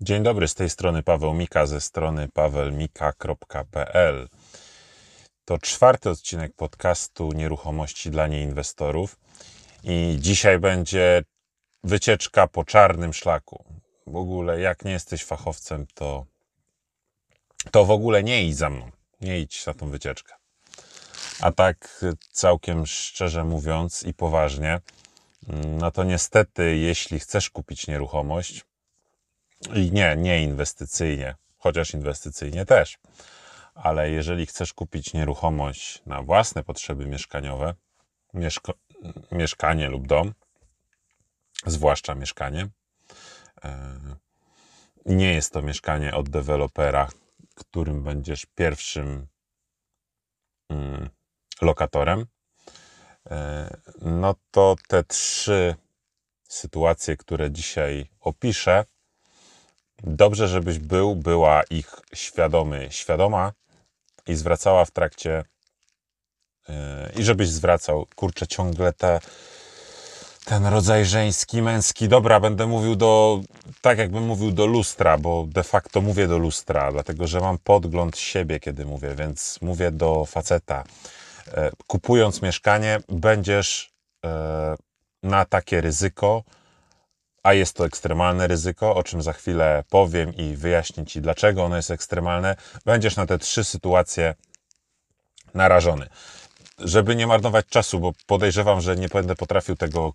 Dzień dobry, z tej strony Paweł Mika, ze strony pawelmika.pl. To czwarty odcinek podcastu Nieruchomości dla nieinwestorów i dzisiaj będzie wycieczka po czarnym szlaku. W ogóle, jak nie jesteś fachowcem, to, to w ogóle nie idź za mną, nie idź na tą wycieczkę. A tak całkiem szczerze mówiąc i poważnie, no to niestety, jeśli chcesz kupić nieruchomość, i nie, nie inwestycyjnie, chociaż inwestycyjnie też. Ale jeżeli chcesz kupić nieruchomość na własne potrzeby mieszkaniowe, mieszko, mieszkanie lub dom, zwłaszcza mieszkanie, i nie jest to mieszkanie od dewelopera, którym będziesz pierwszym mm, lokatorem, e, no to te trzy sytuacje, które dzisiaj opiszę, Dobrze, żebyś był, była ich świadomy, świadoma i zwracała w trakcie yy, i żebyś zwracał, kurczę, ciągle te, ten rodzaj żeński, męski. Dobra, będę mówił do, tak jakbym mówił do lustra, bo de facto mówię do lustra, dlatego że mam podgląd siebie, kiedy mówię, więc mówię do faceta. Yy, kupując mieszkanie, będziesz yy, na takie ryzyko, a jest to ekstremalne ryzyko, o czym za chwilę powiem i wyjaśnię Ci, dlaczego ono jest ekstremalne, będziesz na te trzy sytuacje narażony. Żeby nie marnować czasu, bo podejrzewam, że nie będę potrafił tego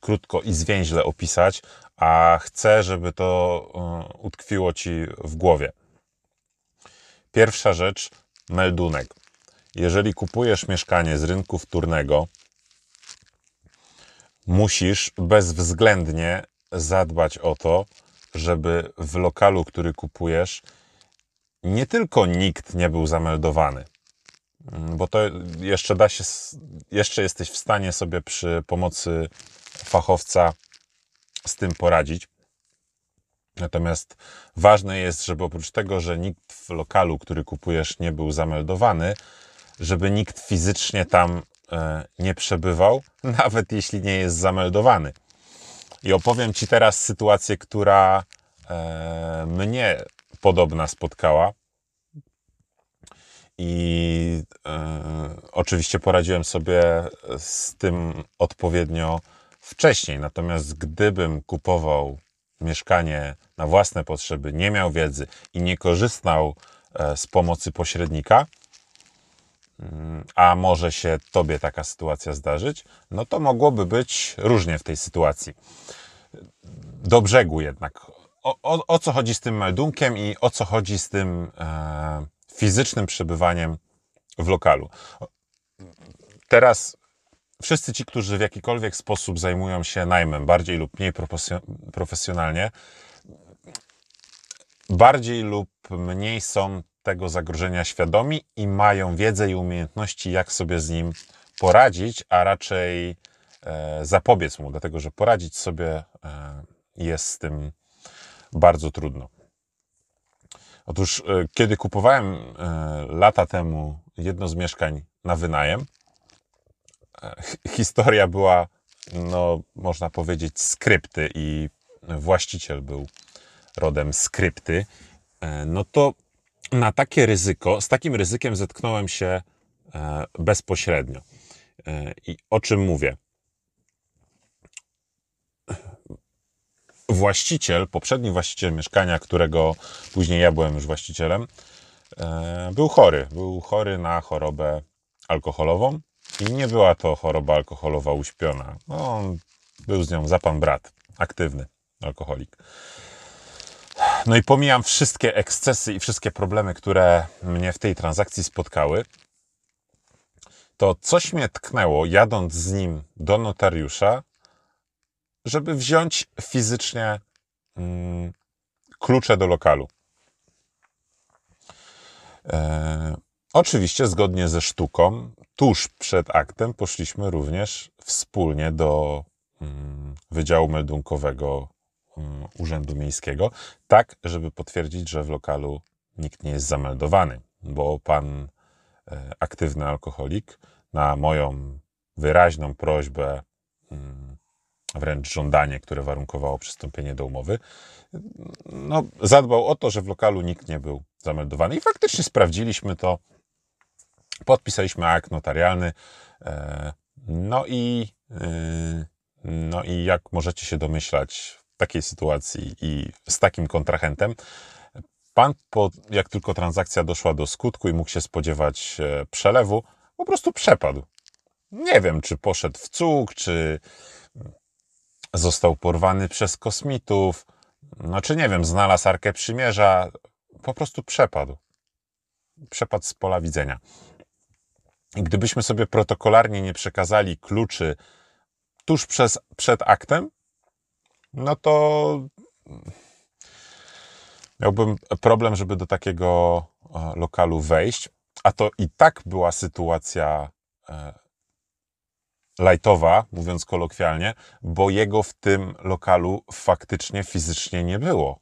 krótko i zwięźle opisać, a chcę, żeby to e, utkwiło Ci w głowie. Pierwsza rzecz, meldunek. Jeżeli kupujesz mieszkanie z rynku wtórnego, musisz bezwzględnie zadbać o to, żeby w lokalu, który kupujesz, nie tylko nikt nie był zameldowany, bo to jeszcze da się, jeszcze jesteś w stanie sobie przy pomocy fachowca z tym poradzić. Natomiast ważne jest, żeby oprócz tego, że nikt w lokalu, który kupujesz, nie był zameldowany, żeby nikt fizycznie tam nie przebywał, nawet jeśli nie jest zameldowany. I opowiem Ci teraz sytuację, która e, mnie podobna spotkała. I e, oczywiście poradziłem sobie z tym odpowiednio wcześniej. Natomiast gdybym kupował mieszkanie na własne potrzeby, nie miał wiedzy i nie korzystał e, z pomocy pośrednika, a może się tobie taka sytuacja zdarzyć, no to mogłoby być różnie w tej sytuacji do brzegu jednak. O, o, o, co chodzi z tym meldunkiem i o co chodzi z tym e, fizycznym przebywaniem w lokalu. Teraz wszyscy ci, którzy w jakikolwiek sposób zajmują się najmem, bardziej lub mniej profesjonalnie, bardziej lub mniej są tego zagrożenia świadomi i mają wiedzę i umiejętności, jak sobie z nim poradzić, a raczej e, zapobiec mu, dlatego że poradzić sobie e, jest z tym bardzo trudno. Otóż, e, kiedy kupowałem lata temu jedno z mieszkań na wynajem, historia była, no, można powiedzieć, skrypty i właściciel był rodem skrypty, no to na takie ryzyko, z takim ryzykiem zetknąłem się bezpośrednio. I o czym mówię? właściciel, poprzedni właściciel mieszkania, którego później ja byłem już właścicielem, e, był chory. Był chory na chorobę alkoholową i nie była to choroba alkoholowa uśpiona. No, on był z nią za pan brat, aktywny alkoholik. No i pomijam wszystkie ekscesy i wszystkie problemy, które mnie w tej transakcji spotkały. To coś mnie tknęło, jadąc z nim do notariusza, żeby wziąć fizycznie mm, klucze do lokalu. E, oczywiście, zgodnie ze sztuką, tuż przed aktem poszliśmy również wspólnie do mm, Wydziału Meldunkowego Urzędu Miejskiego, tak, żeby potwierdzić, że w lokalu nikt nie jest zameldowany, bo pan e, aktywny alkoholik na moją wyraźną prośbę mm, wręcz żądanie, które warunkowało przystąpienie do umowy, no, zadbał o to, że w lokalu nikt nie był zameldowany. I faktycznie sprawdziliśmy to, podpisaliśmy akt notarialny. E, no i, e, no i jak możecie się domyślać, takiej sytuacji i z takim kontrahentem, pan, po, jak tylko transakcja doszła do skutku i mógł się spodziewać e, przelewu, po prostu przepadł. Nie wiem, czy poszedł w cuk, czy został porwany przez kosmitów, no czy nie wiem, znalazł Arkę Przymierza, po prostu przepadł. Przepadł z pola widzenia. I gdybyśmy sobie protokolarnie nie przekazali kluczy tuż przez, przed aktem, no to miałbym problem, żeby do takiego e, lokalu wejść, a to i tak była sytuacja e, lightowa, mówiąc kolokwialnie, bo jego w tym lokalu faktycznie fizycznie nie było.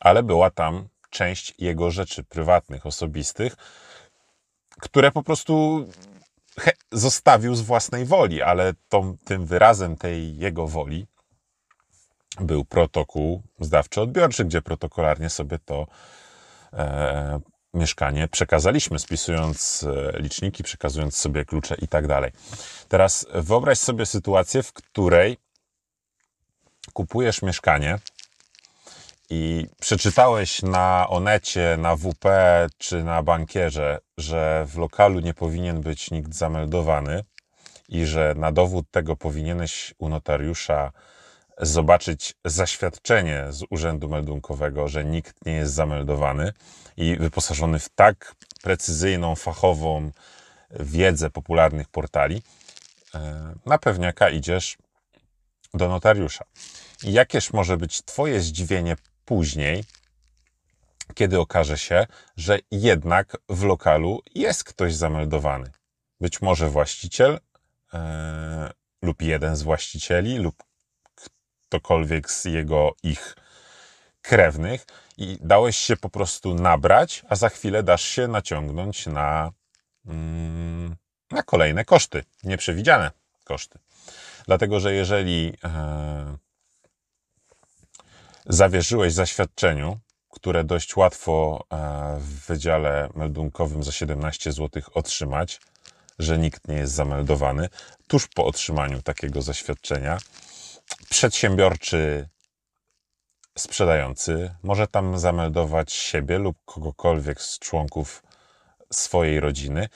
Ale była tam część jego rzeczy prywatnych, osobistych, które po prostu zostawił z własnej woli, ale tą, tym wyrazem tej jego woli był protokół zdawczy-odbiorczy, gdzie protokolarnie sobie to e, mieszkanie przekazaliśmy, spisując e, liczniki, przekazując sobie klucze i tak dalej. Teraz wyobraź sobie sytuację, w której kupujesz mieszkanie i przeczytałeś na Onecie, na WP czy na bankierze, że w lokalu nie powinien być nikt zameldowany i że na dowód tego powinieneś u notariusza zobaczyć zaświadczenie z urzędu meldunkowego, że nikt nie jest zameldowany i wyposażony w tak precyzyjną, fachową wiedzę popularnych portali, e, na pewniaka idziesz do notariusza. I jakież może być Twoje zdziwienie później, kiedy okaże się, że jednak w lokalu jest ktoś zameldowany. Być może właściciel e, lub jeden z właścicieli lub ktokolwiek z jego ich krewnych i dałeś się po prostu nabrać, a za chwilę dasz się naciągnąć na, mm, na kolejne koszty, nieprzewidziane koszty. Dlatego, że jeżeli e, zawierzyłeś zaświadczeniu, które dość łatwo e, w wydziale meldunkowym za 17 zł otrzymać, że nikt nie jest zameldowany, tuż po otrzymaniu takiego zaświadczenia, przedsiębiorczy sprzedający może tam zameldować siebie lub kogokolwiek z członków swojej rodziny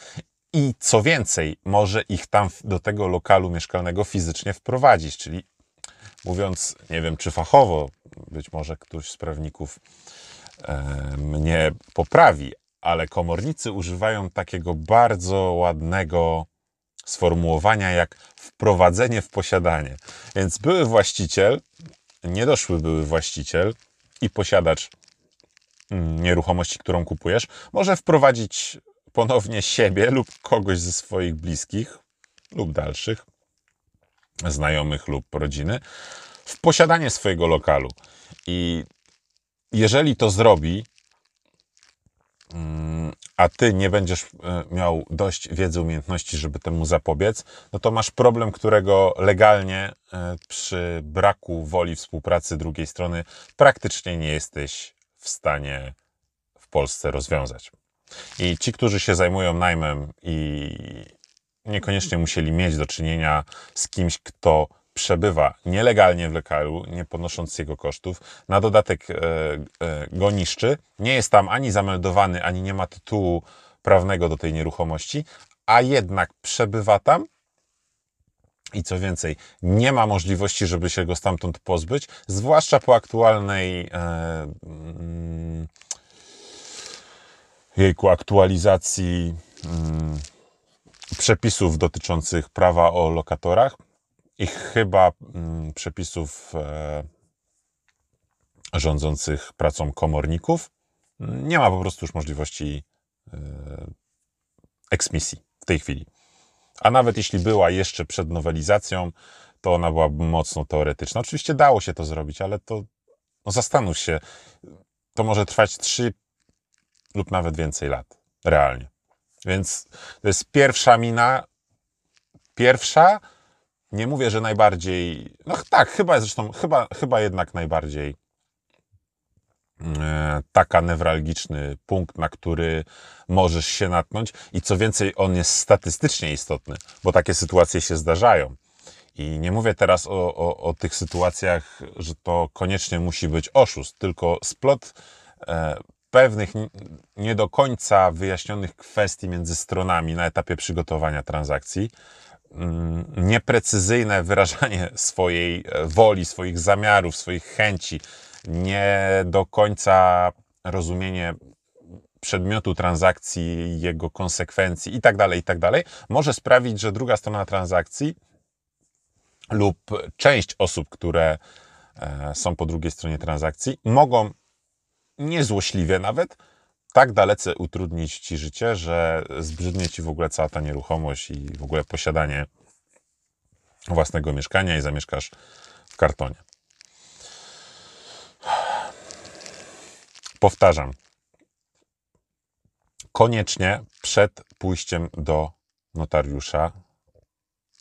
i co więcej, może ich tam do tego lokalu mieszkalnego fizycznie wprowadzić, czyli mówiąc, nie wiem czy fachowo, być może któryś z prawników e, mnie poprawi, ale komornicy używają takiego bardzo ładnego sformułowania jak wprowadzenie w posiadanie. Więc były właściciel, niedoszły były właściciel i posiadacz mm, nieruchomości, którą kupujesz, może wprowadzić ponownie siebie lub kogoś ze swoich bliskich lub dalszych, znajomych lub rodziny, w posiadanie swojego lokalu. I jeżeli to zrobi, mm, a ty nie będziesz e, miał dość wiedzy, umiejętności, żeby temu zapobiec, no to masz problem, którego legalnie e, przy braku woli współpracy drugiej strony praktycznie nie jesteś w stanie w Polsce rozwiązać. I ci, którzy się zajmują najmem i niekoniecznie musieli mieć do czynienia z kimś, kto przebywa nielegalnie w lokalu, nie podnosząc jego kosztów, na dodatek e, e, go niszczy, nie jest tam ani zameldowany, ani nie ma tytułu prawnego do tej nieruchomości, a jednak przebywa tam. I co więcej, nie ma możliwości, żeby się go stamtąd pozbyć, zwłaszcza po aktualnej e, mm, jejku aktualizacji mm, przepisów dotyczących prawa o lokatorach i chyba mm, przepisów e, rządzących pracą komorników. Nie ma po prostu już możliwości e, eksmisji w tej chwili. A nawet jeśli była jeszcze przed nowelizacją, to ona była mocno teoretyczna. Oczywiście dało się to zrobić, ale to no zastanów się, to może trwać 3 lub nawet więcej lat, realnie. Więc to jest pierwsza mina, pierwsza, nie mówię, że najbardziej, no tak, chyba zresztą, chyba, chyba jednak najbardziej e, taka newralgiczny punkt, na który możesz się natknąć i co więcej, on jest statystycznie istotny, bo takie sytuacje się zdarzają. I nie mówię teraz o, o, o tych sytuacjach, że to koniecznie musi być oszust, tylko splot e, pewnych nie do końca wyjaśnionych kwestii między stronami na etapie przygotowania transakcji, mm, nieprecyzyjne wyrażanie swojej e, woli, swoich zamiarów, swoich chęci, nie do końca rozumienie przedmiotu transakcji, jego konsekwencji itd., tak itd., tak może sprawić, że druga strona transakcji lub część osób, które e, są po drugiej stronie transakcji, mogą niezłośliwie nawet tak dalece utrudnić ci życie, że zbrzydnie ci w ogóle cała ta nieruchomość i w ogóle posiadanie własnego mieszkania i zamieszkasz w kartonie. Powtarzam. Koniecznie przed pójściem do notariusza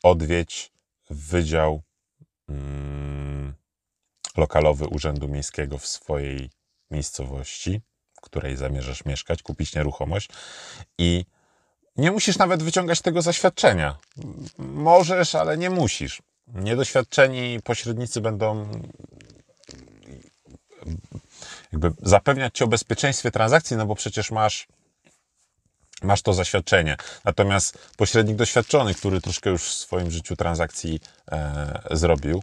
odwiedź wydział mm, lokalowy Urzędu Miejskiego w swojej miejscowości, której zamierzasz mieszkać, kupić nieruchomość i nie musisz nawet wyciągać tego zaświadczenia. Możesz, ale nie musisz. Niedoświadczeni pośrednicy będą jakby zapewniać ci o bezpieczeństwie transakcji, no bo przecież masz masz to zaświadczenie. Natomiast pośrednik doświadczony, który troszkę już w swoim życiu transakcji e, zrobił,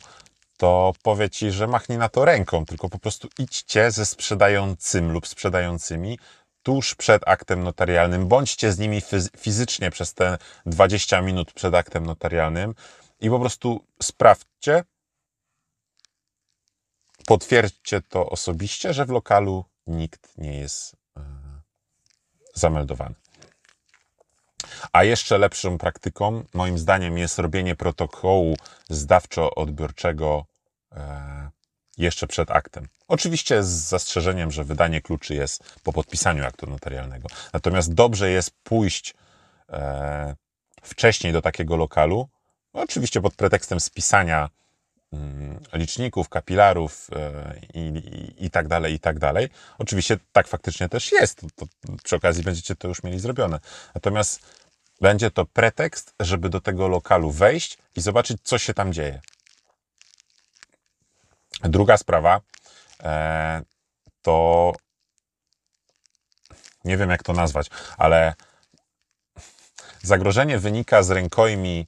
to powie ci, że machnij na to ręką, tylko po prostu idźcie ze sprzedającym lub sprzedającymi tuż przed aktem notarialnym, bądźcie z nimi fizycznie przez te 20 minut przed aktem notarialnym i po prostu sprawdźcie, potwierdźcie to osobiście, że w lokalu nikt nie jest e, zameldowany. A jeszcze lepszą praktyką, moim zdaniem, jest robienie protokołu zdawczo-odbiorczego jeszcze przed aktem. Oczywiście z zastrzeżeniem, że wydanie kluczy jest po podpisaniu aktu notarialnego. Natomiast dobrze jest pójść e, wcześniej do takiego lokalu, oczywiście pod pretekstem spisania mm, liczników, kapilarów e, i, i, i, tak dalej, i tak dalej. Oczywiście tak faktycznie też jest. To, to przy okazji będziecie to już mieli zrobione. Natomiast będzie to pretekst, żeby do tego lokalu wejść i zobaczyć, co się tam dzieje. Druga sprawa e, to nie wiem, jak to nazwać, ale zagrożenie wynika z rękojmi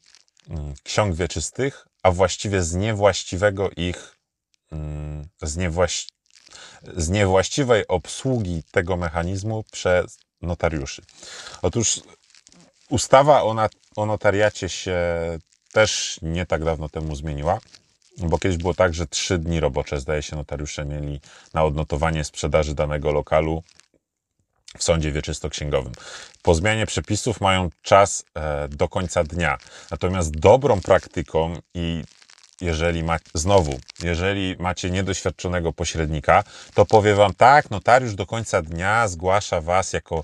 mm, ksiąg wieczystych, a właściwie z niewłaściwego ich, mm, z, niewłaś, z niewłaściwej obsługi tego mechanizmu przez notariuszy. Otóż Ustawa o, o notariacie się też nie tak dawno temu zmieniła, bo kiedyś było tak, że trzy dni robocze, zdaje się, notariusze mieli na odnotowanie sprzedaży danego lokalu w sądzie wieczystoksięgowym. Po zmianie przepisów mają czas e, do końca dnia. Natomiast dobrą praktyką i jeżeli znowu, jeżeli macie niedoświadczonego pośrednika, to powie wam tak, notariusz do końca dnia zgłasza was jako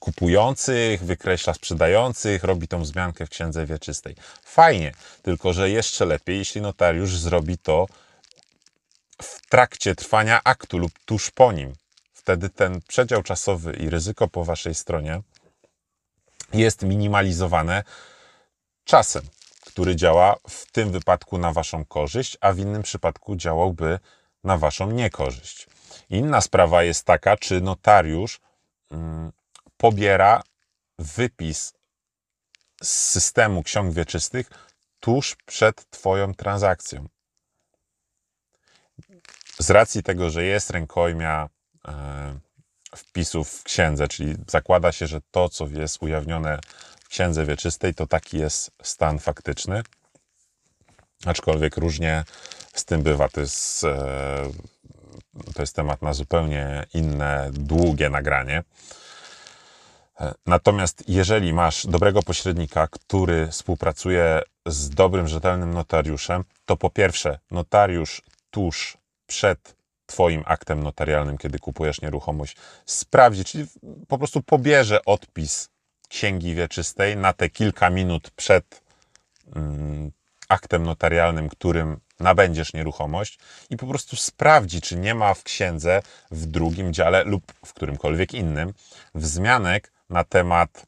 kupujących, wykreśla sprzedających, robi tą zmiankę w księdze wieczystej. Fajnie, tylko że jeszcze lepiej, jeśli notariusz zrobi to w trakcie trwania aktu lub tuż po nim. Wtedy ten przedział czasowy i ryzyko po waszej stronie jest minimalizowane czasem, który działa w tym wypadku na waszą korzyść, a w innym przypadku działałby na waszą niekorzyść. Inna sprawa jest taka, czy notariusz mm, pobiera wypis z systemu ksiąg wieczystych tuż przed Twoją transakcją. Z racji tego, że jest rękojmia e, wpisów w księdze, czyli zakłada się, że to, co jest ujawnione księdze wieczystej, to taki jest stan faktyczny. Aczkolwiek różnie z tym bywa. To jest, e, to jest temat na zupełnie inne, długie nagranie. Natomiast jeżeli masz dobrego pośrednika, który współpracuje z dobrym, rzetelnym notariuszem, to po pierwsze, notariusz tuż przed Twoim aktem notarialnym, kiedy kupujesz nieruchomość, sprawdzi, czyli po prostu pobierze odpis księgi wieczystej na te kilka minut przed mm, aktem notarialnym, którym nabędziesz nieruchomość i po prostu sprawdzi, czy nie ma w księdze w drugim dziale lub w którymkolwiek innym wzmianek na temat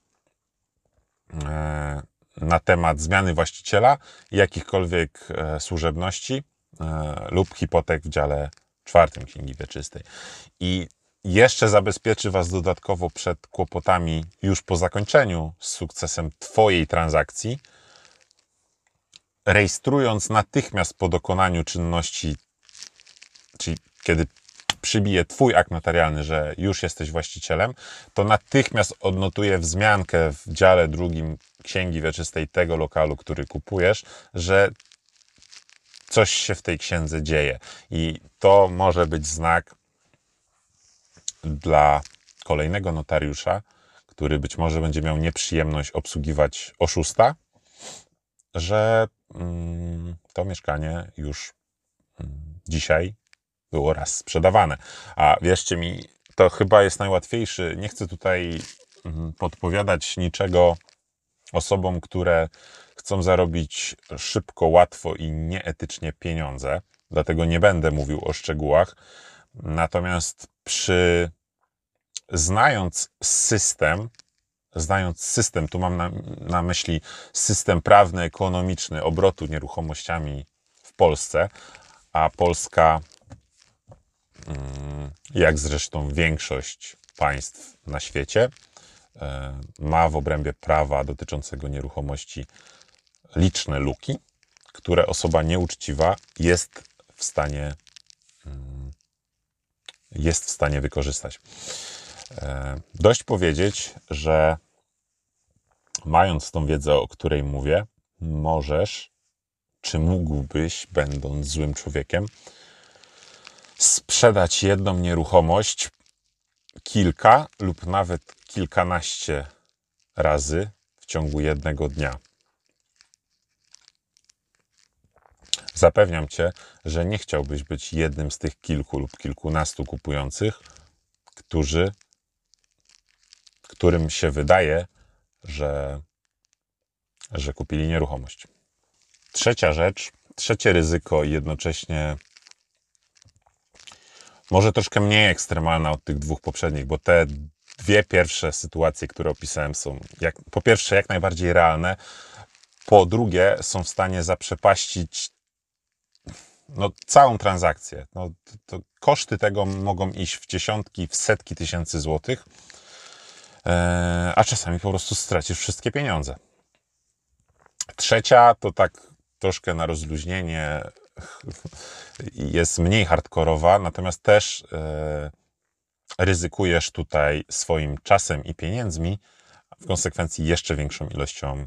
e, na temat zmiany właściciela, jakichkolwiek e, służebności e, lub hipotek w dziale czwartym Księgi Wieczystej. I jeszcze zabezpieczy Was dodatkowo przed kłopotami już po zakończeniu z sukcesem Twojej transakcji, rejestrując natychmiast po dokonaniu czynności, czyli kiedy przybije Twój akt notarialny, że już jesteś właścicielem, to natychmiast odnotuje wzmiankę w dziale drugim Księgi Wieczystej tego lokalu, który kupujesz, że coś się w tej księdze dzieje. I to może być znak dla kolejnego notariusza, który być może będzie miał nieprzyjemność obsługiwać oszusta, że mm, to mieszkanie już mm, dzisiaj było raz sprzedawane. A wierzcie mi, to chyba jest najłatwiejszy. Nie chcę tutaj mm, podpowiadać niczego osobom, które chcą zarobić szybko, łatwo i nieetycznie pieniądze. Dlatego nie będę mówił o szczegółach. Natomiast przy znając system, znając system, tu mam na, na myśli system prawny, ekonomiczny obrotu nieruchomościami w Polsce, a Polska, mm, jak zresztą większość państw na świecie, e, ma w obrębie prawa dotyczącego nieruchomości liczne luki, które osoba nieuczciwa jest w stanie jest w stanie wykorzystać. E, dość powiedzieć, że mając tą wiedzę, o której mówię, możesz, czy mógłbyś, będąc złym człowiekiem, sprzedać jedną nieruchomość kilka lub nawet kilkanaście razy w ciągu jednego dnia. Zapewniam cię, że nie chciałbyś być jednym z tych kilku lub kilkunastu kupujących, którzy którym się wydaje, że, że kupili nieruchomość. Trzecia rzecz, trzecie ryzyko i jednocześnie może troszkę mniej ekstremalna od tych dwóch poprzednich, bo te dwie pierwsze sytuacje, które opisałem, są jak, po pierwsze jak najbardziej realne, po drugie są w stanie zaprzepaścić no, całą transakcję. No, to, to koszty tego mogą iść w dziesiątki, w setki tysięcy złotych. E, a czasami po prostu stracisz wszystkie pieniądze. Trzecia to tak troszkę na rozluźnienie jest mniej hardkorowa, natomiast też e, ryzykujesz tutaj swoim czasem i pieniędzmi, w konsekwencji jeszcze większą ilością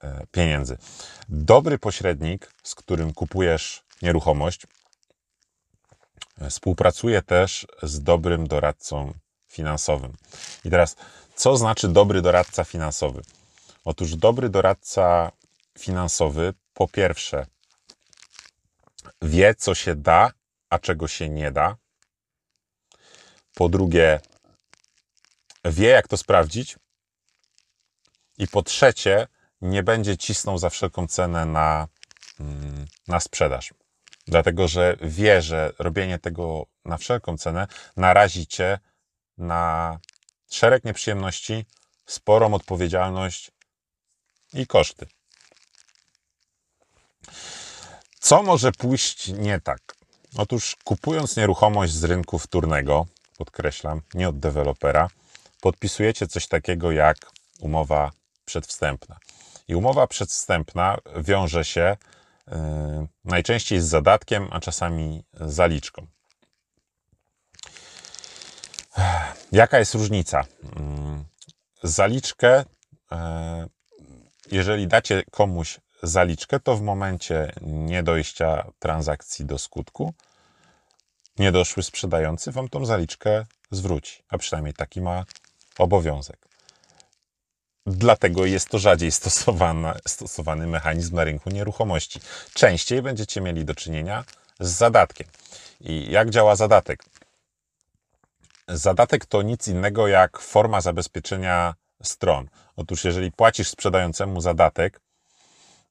e, pieniędzy. Dobry pośrednik, z którym kupujesz nieruchomość, współpracuje też z dobrym doradcą finansowym. I teraz, co znaczy dobry doradca finansowy? Otóż dobry doradca finansowy, po pierwsze, wie, co się da, a czego się nie da. Po drugie, wie, jak to sprawdzić. I po trzecie, nie będzie cisnął za wszelką cenę na, mm, na sprzedaż. Dlatego, że wie, że robienie tego na wszelką cenę narazi cię na szereg nieprzyjemności, sporą odpowiedzialność i koszty. Co może pójść nie tak? Otóż kupując nieruchomość z rynku wtórnego, podkreślam, nie od dewelopera, podpisujecie coś takiego jak umowa przedwstępna. I umowa przedwstępna wiąże się najczęściej z zadatkiem, a czasami z zaliczką. Jaka jest różnica? Mm, zaliczkę, e, jeżeli dacie komuś zaliczkę, to w momencie niedojścia transakcji do skutku, niedoszły sprzedający wam tą zaliczkę zwróci, a przynajmniej taki ma obowiązek. Dlatego jest to rzadziej stosowany, mechanizm na rynku nieruchomości. Częściej będziecie mieli do czynienia z zadatkiem. I jak działa zadatek? Zadatek to nic innego jak forma zabezpieczenia stron. Otóż, jeżeli płacisz sprzedającemu zadatek,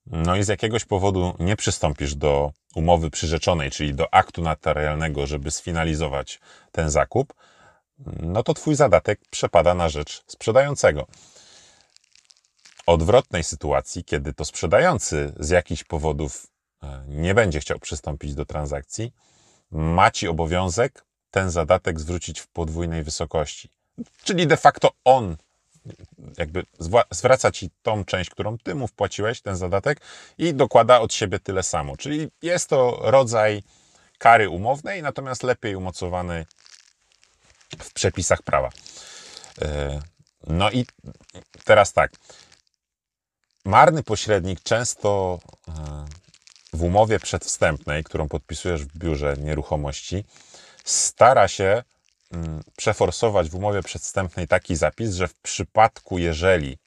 no i z jakiegoś powodu nie przystąpisz do umowy przyrzeczonej, czyli do aktu notarialnego, żeby sfinalizować ten zakup, no to twój zadatek przepada na rzecz sprzedającego. Odwrotnej sytuacji, kiedy to sprzedający z jakichś powodów e, nie będzie chciał przystąpić do transakcji, ma ci obowiązek ten zadatek zwrócić w podwójnej wysokości. Czyli de facto on jakby zwraca ci tą część, którą ty mu wpłaciłeś, ten zadatek, i dokłada od siebie tyle samo. Czyli jest to rodzaj kary umownej, natomiast lepiej umocowany w przepisach prawa. E, no i teraz tak. Marny pośrednik często e, w umowie przedwstępnej, którą podpisujesz w biurze nieruchomości, stara się mm, przeforsować w umowie przedwstępnej taki zapis, że w przypadku, jeżeli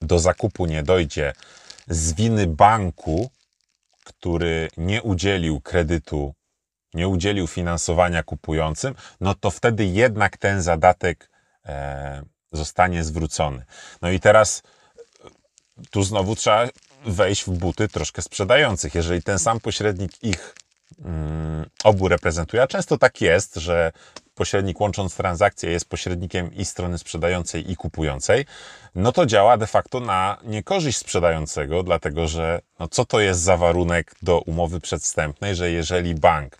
do zakupu nie dojdzie z winy banku, który nie udzielił kredytu, nie udzielił finansowania kupującym, no to wtedy jednak ten zadatek e, zostanie zwrócony. No i teraz tu znowu trzeba wejść w buty troszkę sprzedających. Jeżeli ten sam pośrednik ich mm, obu reprezentuje, a często tak jest, że pośrednik łącząc transakcje jest pośrednikiem i strony sprzedającej i kupującej, no to działa de facto na niekorzyść sprzedającego, dlatego że no co to jest za warunek do umowy przedstępnej, że jeżeli bank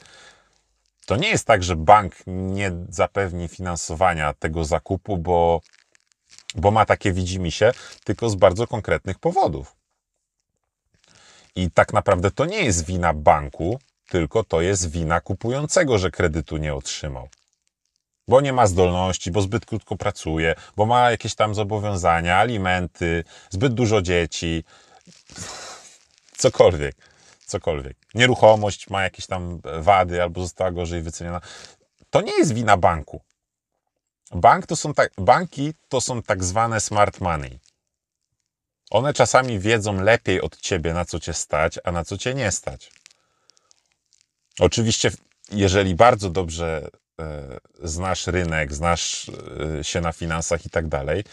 to nie jest tak, że bank nie zapewni finansowania tego zakupu, bo, bo ma takie widzimisię, tylko z bardzo konkretnych powodów. I tak naprawdę to nie jest wina banku, tylko to jest wina kupującego, że kredytu nie otrzymał. Bo nie ma zdolności, bo zbyt krótko pracuje, bo ma jakieś tam zobowiązania, alimenty, zbyt dużo dzieci, cokolwiek, cokolwiek. Nieruchomość ma jakieś tam wady albo została gorzej wyceniona. To nie jest wina banku. Bank to są tak, banki to są tak zwane smart money. One czasami wiedzą lepiej od ciebie, na co cię stać, a na co cię nie stać. Oczywiście, jeżeli bardzo dobrze e, znasz rynek, znasz e, się na finansach i tak dalej,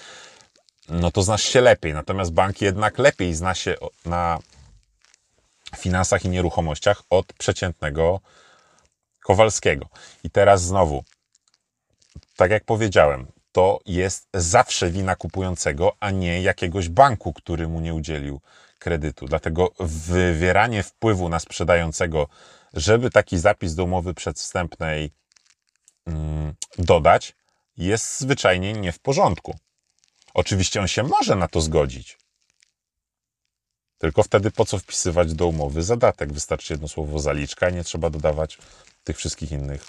no to znasz się lepiej. Natomiast bank jednak lepiej zna się na finansach i nieruchomościach od przeciętnego Kowalskiego. I teraz znowu, tak jak powiedziałem, to jest zawsze wina kupującego, a nie jakiegoś banku, który mu nie udzielił kredytu. Dlatego wywieranie wpływu na sprzedającego, żeby taki zapis do umowy przedwstępnej mm, dodać, jest zwyczajnie nie w porządku. Oczywiście on się może na to zgodzić. Tylko wtedy po co wpisywać do umowy zadatek? Wystarczy jedno słowo zaliczka, nie trzeba dodawać tych wszystkich innych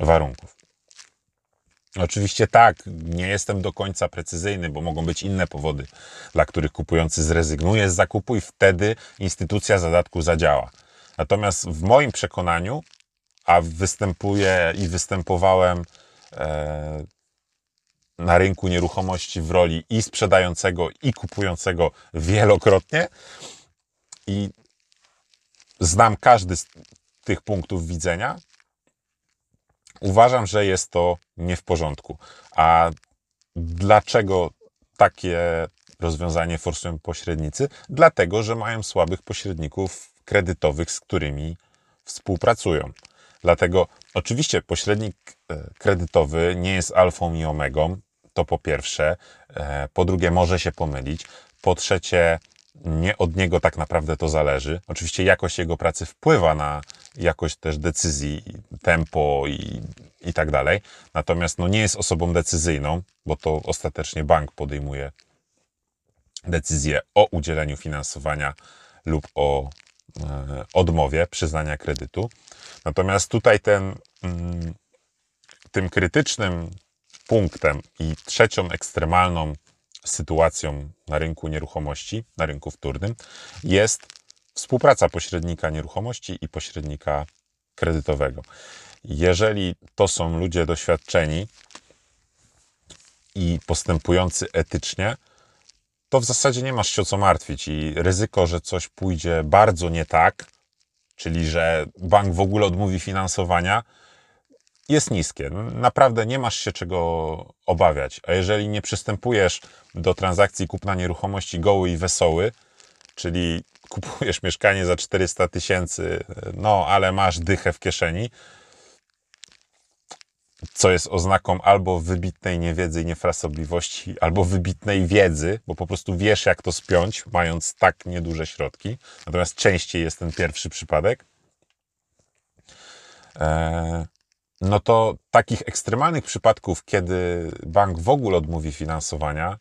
warunków. Oczywiście tak, nie jestem do końca precyzyjny, bo mogą być inne powody, dla których kupujący zrezygnuje z zakupu i wtedy instytucja zadatku zadziała. Natomiast w moim przekonaniu, a występuję i występowałem e, na rynku nieruchomości w roli i sprzedającego, i kupującego wielokrotnie, i znam każdy z tych punktów widzenia, Uważam, że jest to nie w porządku. A dlaczego takie rozwiązanie forsują pośrednicy? Dlatego, że mają słabych pośredników kredytowych, z którymi współpracują. Dlatego oczywiście pośrednik e, kredytowy nie jest alfą i omegą, to po pierwsze. E, po drugie, może się pomylić. Po trzecie, nie od niego tak naprawdę to zależy. Oczywiście jakość jego pracy wpływa na jakość też decyzji, tempo i, i tak dalej. Natomiast no, nie jest osobą decyzyjną, bo to ostatecznie bank podejmuje decyzję o udzieleniu finansowania lub o e, odmowie przyznania kredytu. Natomiast tutaj ten, mm, tym krytycznym punktem i trzecią ekstremalną sytuacją na rynku nieruchomości, na rynku wtórnym, jest współpraca pośrednika nieruchomości i pośrednika kredytowego. Jeżeli to są ludzie doświadczeni i postępujący etycznie, to w zasadzie nie masz się o co martwić i ryzyko, że coś pójdzie bardzo nie tak, czyli że bank w ogóle odmówi finansowania, jest niskie. Naprawdę nie masz się czego obawiać. A jeżeli nie przystępujesz do transakcji kupna nieruchomości goły i wesoły, czyli kupujesz mieszkanie za 400 tysięcy, no ale masz dychę w kieszeni, co jest oznaką albo wybitnej niewiedzy i niefrasobliwości, albo wybitnej wiedzy, bo po prostu wiesz, jak to spiąć, mając tak nieduże środki. Natomiast częściej jest ten pierwszy przypadek. E, no to takich ekstremalnych przypadków, kiedy bank w ogóle odmówi finansowania,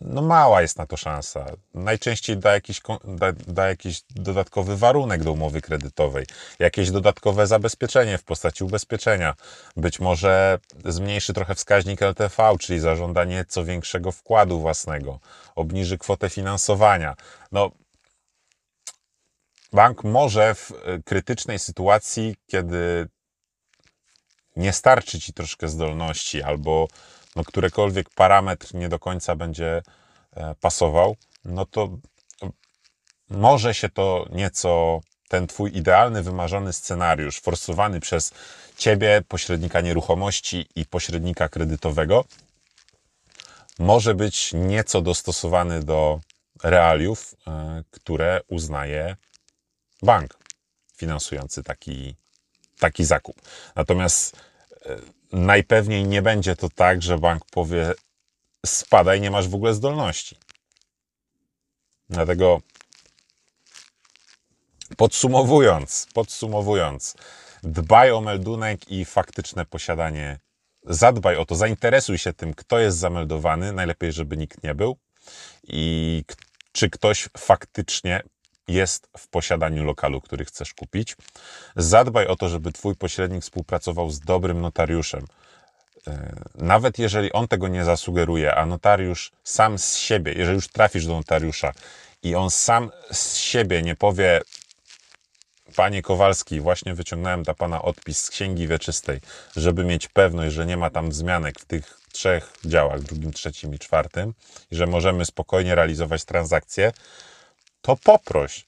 no mała jest na to szansa. Najczęściej da jakiś, da, da jakiś dodatkowy warunek do umowy kredytowej, jakieś dodatkowe zabezpieczenie w postaci ubezpieczenia. Być może zmniejszy trochę wskaźnik LTV, czyli zażąda nieco większego wkładu własnego, obniży kwotę finansowania. No, bank może w krytycznej sytuacji, kiedy nie starczy ci troszkę zdolności albo no, którekolwiek parametr nie do końca będzie e, pasował, no to może się to nieco, ten twój idealny, wymarzony scenariusz, forsowany przez ciebie, pośrednika nieruchomości i pośrednika kredytowego, może być nieco dostosowany do realiów, e, które uznaje bank finansujący taki, taki zakup. Natomiast e, najpewniej nie będzie to tak, że bank powie spadaj, nie masz w ogóle zdolności. Dlatego podsumowując, podsumowując, dbaj o meldunek i faktyczne posiadanie. Zadbaj o to, zainteresuj się tym, kto jest zameldowany, najlepiej, żeby nikt nie był i czy ktoś faktycznie jest w posiadaniu lokalu, który chcesz kupić. Zadbaj o to, żeby Twój pośrednik współpracował z dobrym notariuszem. E, nawet jeżeli on tego nie zasugeruje, a notariusz sam z siebie, jeżeli już trafisz do notariusza i on sam z siebie nie powie, Panie Kowalski, właśnie wyciągnąłem dla Pana odpis z Księgi Wieczystej, żeby mieć pewność, że nie ma tam wzmianek w tych trzech działach, drugim, trzecim i czwartym, i że możemy spokojnie realizować transakcje, to poproś.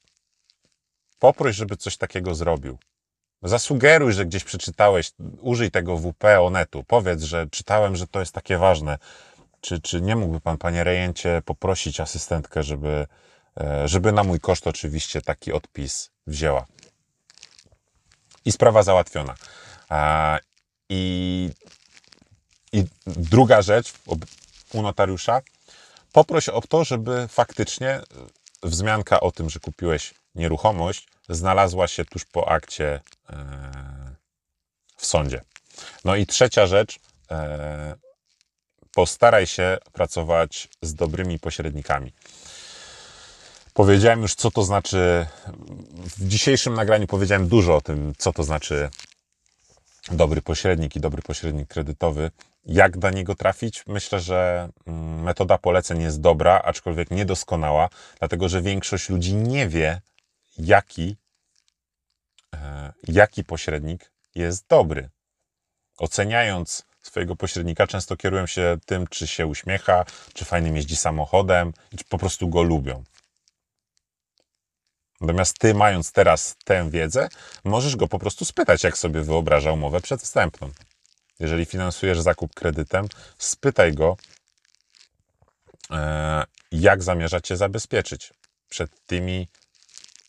Poproś, żeby coś takiego zrobił. Zasugeruj, że gdzieś przeczytałeś, użyj tego WP Onetu. Powiedz, że czytałem, że to jest takie ważne. Czy, czy nie mógłby pan, panie rejencie, poprosić asystentkę, żeby, e, żeby na mój koszt oczywiście taki odpis wzięła? I sprawa załatwiona. I, i druga rzecz u notariusza, poproś o to, żeby faktycznie wzmianka o tym, że kupiłeś nieruchomość, znalazła się tuż po akcie e, w sądzie. No i trzecia rzecz, e, postaraj się pracować z dobrymi pośrednikami. Powiedziałem już, co to znaczy. W dzisiejszym nagraniu powiedziałem dużo o tym, co to znaczy dobry pośrednik i dobry pośrednik kredytowy. Jak do niego trafić? Myślę, że mm, metoda poleceń jest dobra, aczkolwiek niedoskonała, dlatego że większość ludzi nie wie, jaki, e, jaki pośrednik jest dobry. Oceniając swojego pośrednika, często kierują się tym, czy się uśmiecha, czy fajnym jeździ samochodem, czy po prostu go lubią. Natomiast ty, mając teraz tę wiedzę, możesz go po prostu spytać, jak sobie wyobraża umowę przedwstępną. Jeżeli finansujesz zakup kredytem, spytaj go, e, jak zamierza cię zabezpieczyć przed tymi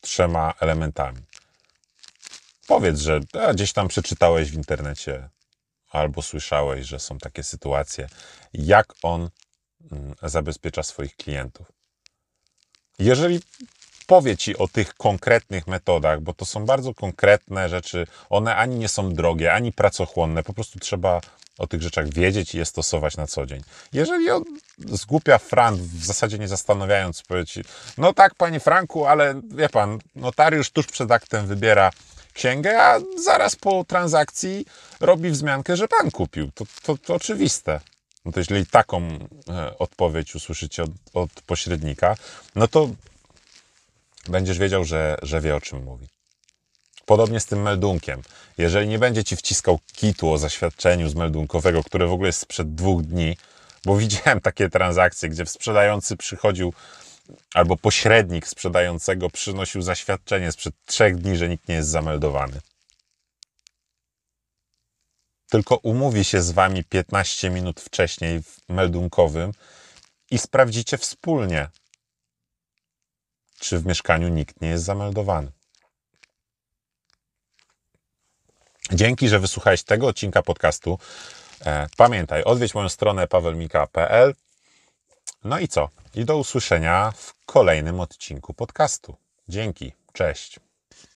trzema elementami. Powiedz, że gdzieś tam przeczytałeś w internecie albo słyszałeś, że są takie sytuacje, jak on mm, zabezpiecza swoich klientów. Jeżeli powie Ci o tych konkretnych metodach, bo to są bardzo konkretne rzeczy. One ani nie są drogie, ani pracochłonne. Po prostu trzeba o tych rzeczach wiedzieć i je stosować na co dzień. Jeżeli on zgłupia Fran, w zasadzie nie zastanawiając, powie Ci, no tak, Panie Franku, ale wie Pan, notariusz tuż przed aktem wybiera księgę, a zaraz po transakcji robi wzmiankę, że Pan kupił. To, to, to oczywiste. No to jeżeli taką e, odpowiedź usłyszycie od, od pośrednika, no to będziesz wiedział, że, że wie o czym mówi. Podobnie z tym meldunkiem. Jeżeli nie będzie ci wciskał kitu o zaświadczeniu z meldunkowego, które w ogóle jest sprzed dwóch dni, bo widziałem takie transakcje, gdzie sprzedający przychodził albo pośrednik sprzedającego przynosił zaświadczenie sprzed trzech dni, że nikt nie jest zameldowany. tylko umówi się z wami 15 minut wcześniej w meldunkowym i sprawdzicie wspólnie, czy w mieszkaniu nikt nie jest zameldowany. Dzięki, że wysłuchałeś tego odcinka podcastu. E, Pamiętaj, odwiedź moją stronę pawelmika.pl. No i co? I do usłyszenia w kolejnym odcinku podcastu. Dzięki, cześć.